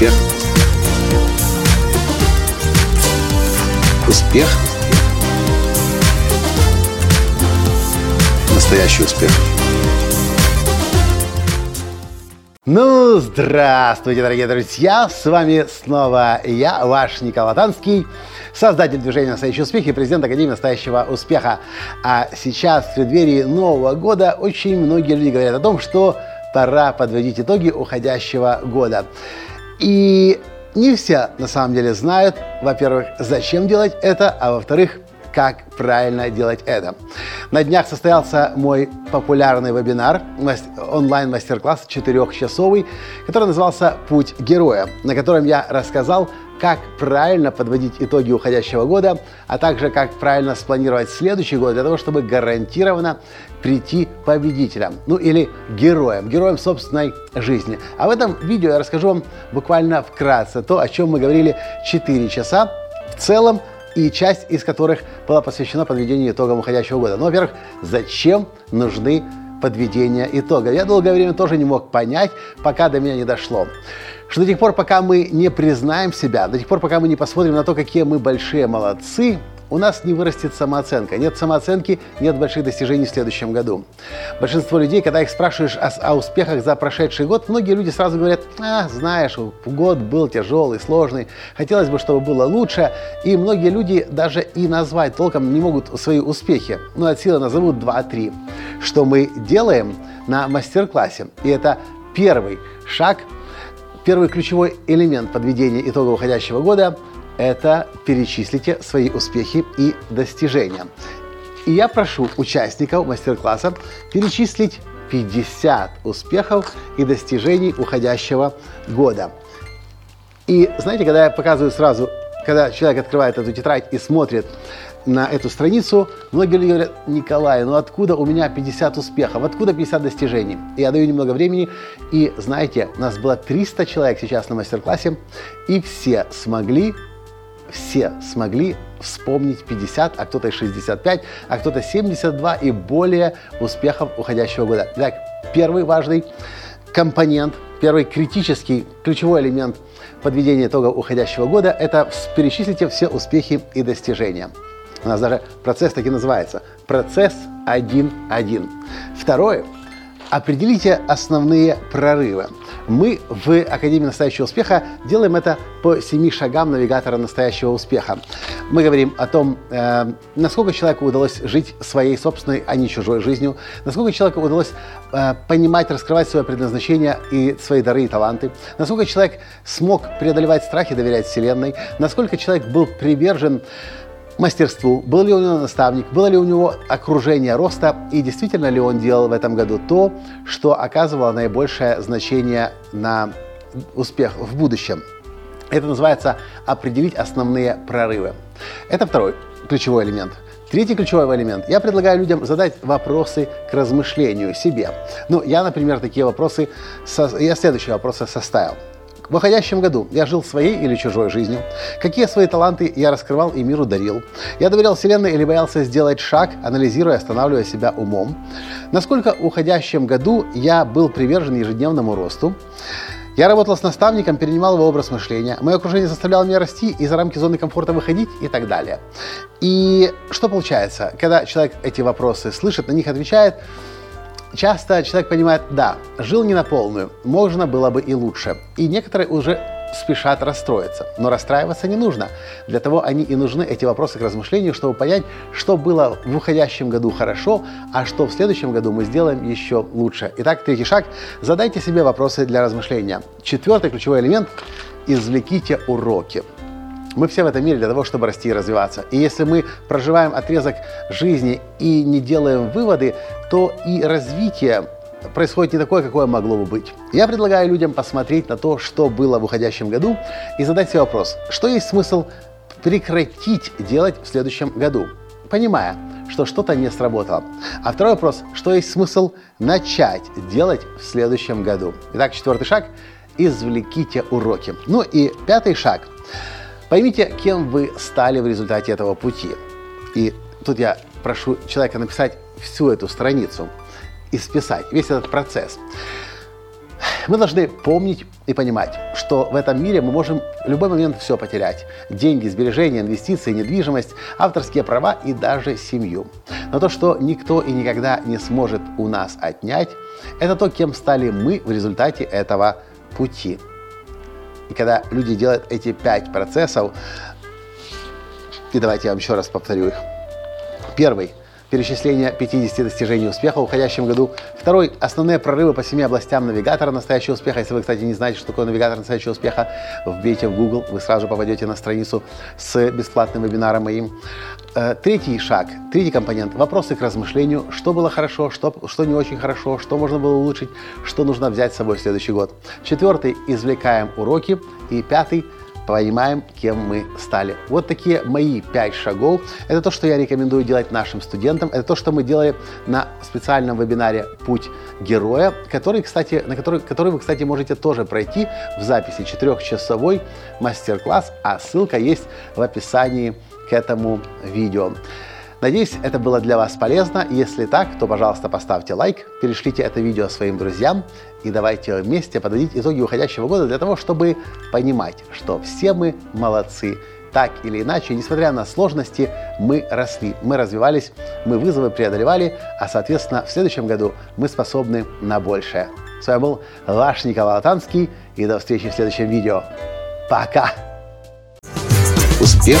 Успех. Успех. Настоящий успех. Ну, здравствуйте, дорогие друзья! С вами снова я, ваш Николай Танский, создатель движения «Настоящий успех» и президент Академии «Настоящего успеха». А сейчас, в преддверии Нового года, очень многие люди говорят о том, что пора подводить итоги уходящего года. И не все на самом деле знают, во-первых, зачем делать это, а во-вторых, как правильно делать это. На днях состоялся мой популярный вебинар, онлайн-мастер-класс четырехчасовый, который назывался «Путь героя», на котором я рассказал, как правильно подводить итоги уходящего года, а также как правильно спланировать следующий год для того, чтобы гарантированно прийти победителем, ну или героем, героем собственной жизни. А в этом видео я расскажу вам буквально вкратце то, о чем мы говорили 4 часа в целом и часть из которых была посвящена подведению итогам уходящего года. Ну, во-первых, зачем нужны подведения итога? Я долгое время тоже не мог понять, пока до меня не дошло что до тех пор, пока мы не признаем себя, до тех пор, пока мы не посмотрим на то, какие мы большие молодцы, у нас не вырастет самооценка. Нет самооценки, нет больших достижений в следующем году. Большинство людей, когда их спрашиваешь о, о успехах за прошедший год, многие люди сразу говорят, а, знаешь, год был тяжелый, сложный, хотелось бы, чтобы было лучше. И многие люди даже и назвать толком не могут свои успехи. Ну, от силы назовут 2-3. Что мы делаем на мастер-классе? И это первый шаг, первый ключевой элемент подведения итога уходящего года – это перечислите свои успехи и достижения. И я прошу участников мастер-класса перечислить 50 успехов и достижений уходящего года. И знаете, когда я показываю сразу, когда человек открывает эту тетрадь и смотрит на эту страницу, многие люди говорят, Николай, ну откуда у меня 50 успехов, откуда 50 достижений? И я даю немного времени, и знаете, у нас было 300 человек сейчас на мастер-классе, и все смогли все смогли вспомнить 50, а кто-то 65, а кто-то 72 и более успехов уходящего года. Итак, первый важный компонент, первый критический, ключевой элемент подведения итогов уходящего года – это перечислите все успехи и достижения. У нас даже процесс таки называется – процесс 1.1. Второе – определите основные прорывы. Мы в Академии настоящего успеха делаем это по семи шагам навигатора настоящего успеха. Мы говорим о том, э, насколько человеку удалось жить своей собственной, а не чужой жизнью, насколько человеку удалось э, понимать, раскрывать свое предназначение и свои дары и таланты, насколько человек смог преодолевать страхи, доверять Вселенной, насколько человек был привержен мастерству, был ли у него наставник, было ли у него окружение роста и действительно ли он делал в этом году то, что оказывало наибольшее значение на успех в будущем. Это называется определить основные прорывы. Это второй ключевой элемент. Третий ключевой элемент. Я предлагаю людям задать вопросы к размышлению себе. Ну, я, например, такие вопросы, я следующие вопросы составил. В уходящем году я жил своей или чужой жизнью? Какие свои таланты я раскрывал и миру дарил? Я доверял Вселенной или боялся сделать шаг, анализируя, останавливая себя умом? Насколько в уходящем году я был привержен ежедневному росту? Я работал с наставником, перенимал его образ мышления. Мое окружение заставляло меня расти и за рамки зоны комфорта выходить и так далее. И что получается, когда человек эти вопросы слышит, на них отвечает, часто человек понимает, да, жил не на полную, можно было бы и лучше. И некоторые уже спешат расстроиться. Но расстраиваться не нужно. Для того они и нужны эти вопросы к размышлению, чтобы понять, что было в уходящем году хорошо, а что в следующем году мы сделаем еще лучше. Итак, третий шаг. Задайте себе вопросы для размышления. Четвертый ключевой элемент – извлеките уроки. Мы все в этом мире для того, чтобы расти и развиваться. И если мы проживаем отрезок жизни и не делаем выводы, то и развитие происходит не такое, какое могло бы быть. Я предлагаю людям посмотреть на то, что было в уходящем году, и задать себе вопрос, что есть смысл прекратить делать в следующем году, понимая, что что-то не сработало. А второй вопрос, что есть смысл начать делать в следующем году. Итак, четвертый шаг – извлеките уроки. Ну и пятый шаг – Поймите, кем вы стали в результате этого пути. И тут я прошу человека написать всю эту страницу и списать весь этот процесс. Мы должны помнить и понимать, что в этом мире мы можем в любой момент все потерять. Деньги, сбережения, инвестиции, недвижимость, авторские права и даже семью. Но то, что никто и никогда не сможет у нас отнять, это то, кем стали мы в результате этого пути. И когда люди делают эти пять процессов, и давайте я вам еще раз повторю их. Первый перечисление 50 достижений успеха в уходящем году. Второй – основные прорывы по семи областям навигатора настоящего успеха. Если вы, кстати, не знаете, что такое навигатор настоящего успеха, вбейте в Google, вы сразу попадете на страницу с бесплатным вебинаром моим. Э, третий шаг, третий компонент – вопросы к размышлению, что было хорошо, что, что не очень хорошо, что можно было улучшить, что нужно взять с собой в следующий год. Четвертый – извлекаем уроки. И пятый – понимаем, кем мы стали. Вот такие мои пять шагов. Это то, что я рекомендую делать нашим студентам. Это то, что мы делали на специальном вебинаре «Путь героя», который, кстати, на который, который вы, кстати, можете тоже пройти в записи четырехчасовой мастер-класс, а ссылка есть в описании к этому видео. Надеюсь, это было для вас полезно. Если так, то, пожалуйста, поставьте лайк, перешлите это видео своим друзьям и давайте вместе подводить итоги уходящего года для того, чтобы понимать, что все мы молодцы. Так или иначе, несмотря на сложности, мы росли, мы развивались, мы вызовы преодолевали, а, соответственно, в следующем году мы способны на большее. С вами был ваш Николай Латанский, и до встречи в следующем видео. Пока! Успех!